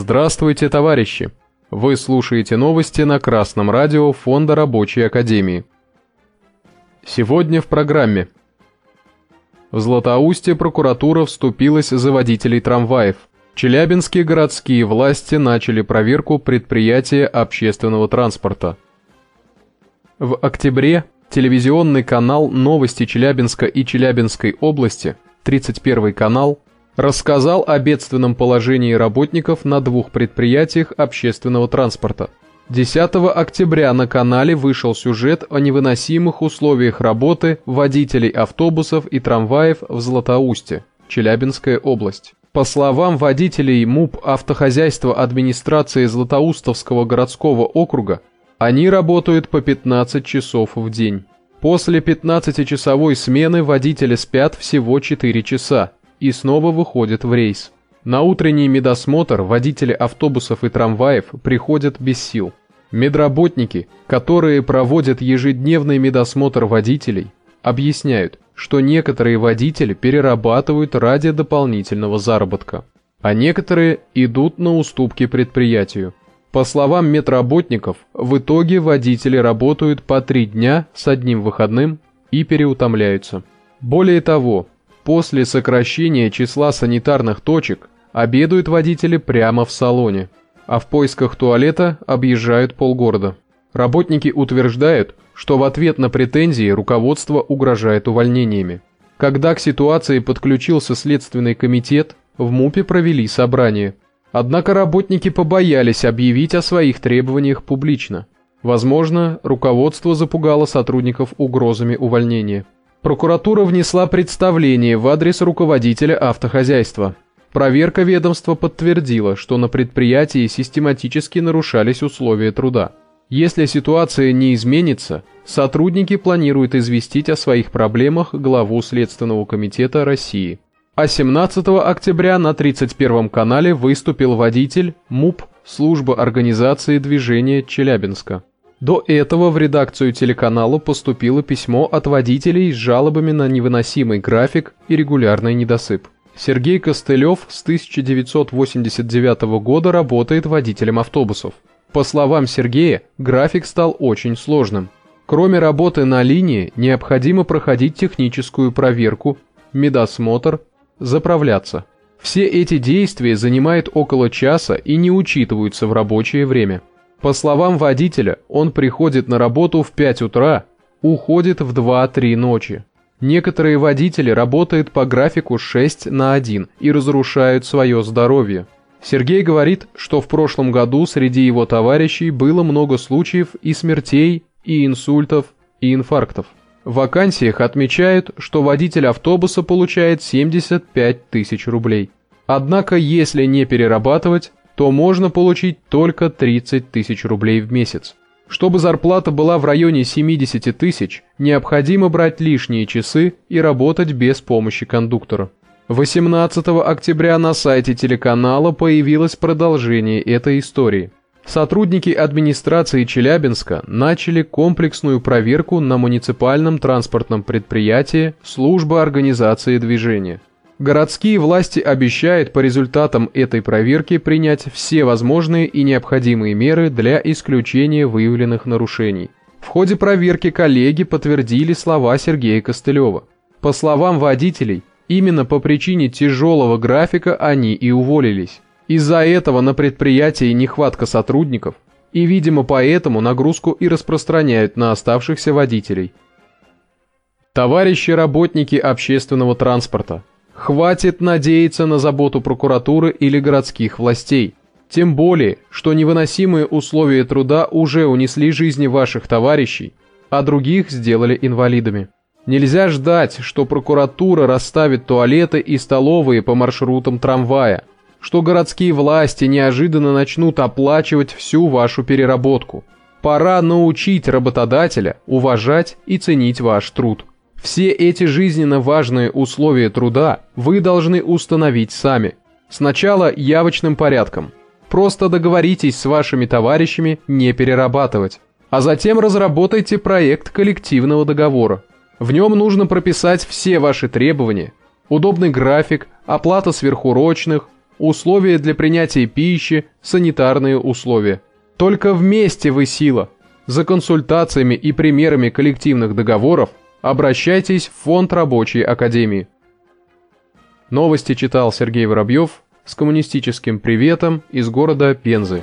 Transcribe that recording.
Здравствуйте, товарищи! Вы слушаете новости на Красном радио Фонда Рабочей Академии. Сегодня в программе. В Златоусте прокуратура вступилась за водителей трамваев. Челябинские городские власти начали проверку предприятия общественного транспорта. В октябре телевизионный канал «Новости Челябинска и Челябинской области» 31 канал рассказал о бедственном положении работников на двух предприятиях общественного транспорта. 10 октября на канале вышел сюжет о невыносимых условиях работы водителей автобусов и трамваев в Златоусте, Челябинская область. По словам водителей МУП автохозяйства администрации Златоустовского городского округа, они работают по 15 часов в день. После 15-часовой смены водители спят всего 4 часа, и снова выходит в рейс. На утренний медосмотр водители автобусов и трамваев приходят без сил. Медработники, которые проводят ежедневный медосмотр водителей, объясняют, что некоторые водители перерабатывают ради дополнительного заработка, а некоторые идут на уступки предприятию. По словам медработников, в итоге водители работают по три дня с одним выходным и переутомляются. Более того, После сокращения числа санитарных точек обедают водители прямо в салоне, а в поисках туалета объезжают полгорода. Работники утверждают, что в ответ на претензии руководство угрожает увольнениями. Когда к ситуации подключился Следственный комитет, в МУПе провели собрание. Однако работники побоялись объявить о своих требованиях публично. Возможно, руководство запугало сотрудников угрозами увольнения. Прокуратура внесла представление в адрес руководителя автохозяйства. Проверка ведомства подтвердила, что на предприятии систематически нарушались условия труда. Если ситуация не изменится, сотрудники планируют известить о своих проблемах главу Следственного комитета России. А 17 октября на 31 канале выступил водитель МУП Служба организации движения Челябинска. До этого в редакцию телеканала поступило письмо от водителей с жалобами на невыносимый график и регулярный недосып. Сергей Костылев с 1989 года работает водителем автобусов. По словам Сергея, график стал очень сложным. Кроме работы на линии, необходимо проходить техническую проверку, медосмотр, заправляться. Все эти действия занимают около часа и не учитываются в рабочее время. По словам водителя, он приходит на работу в 5 утра, уходит в 2-3 ночи. Некоторые водители работают по графику 6 на 1 и разрушают свое здоровье. Сергей говорит, что в прошлом году среди его товарищей было много случаев и смертей, и инсультов, и инфарктов. В вакансиях отмечают, что водитель автобуса получает 75 тысяч рублей. Однако, если не перерабатывать, то можно получить только 30 тысяч рублей в месяц. Чтобы зарплата была в районе 70 тысяч, необходимо брать лишние часы и работать без помощи кондуктора. 18 октября на сайте телеканала появилось продолжение этой истории. Сотрудники администрации Челябинска начали комплексную проверку на муниципальном транспортном предприятии службы организации движения. Городские власти обещают по результатам этой проверки принять все возможные и необходимые меры для исключения выявленных нарушений. В ходе проверки коллеги подтвердили слова Сергея Костылева. По словам водителей, именно по причине тяжелого графика они и уволились. Из-за этого на предприятии нехватка сотрудников, и, видимо, поэтому нагрузку и распространяют на оставшихся водителей. Товарищи работники общественного транспорта, Хватит надеяться на заботу прокуратуры или городских властей. Тем более, что невыносимые условия труда уже унесли жизни ваших товарищей, а других сделали инвалидами. Нельзя ждать, что прокуратура расставит туалеты и столовые по маршрутам трамвая, что городские власти неожиданно начнут оплачивать всю вашу переработку. Пора научить работодателя уважать и ценить ваш труд. Все эти жизненно важные условия труда вы должны установить сами. Сначала явочным порядком. Просто договоритесь с вашими товарищами не перерабатывать. А затем разработайте проект коллективного договора. В нем нужно прописать все ваши требования, удобный график, оплата сверхурочных, условия для принятия пищи, санитарные условия. Только вместе вы сила. За консультациями и примерами коллективных договоров обращайтесь в Фонд Рабочей Академии. Новости читал Сергей Воробьев с коммунистическим приветом из города Пензы.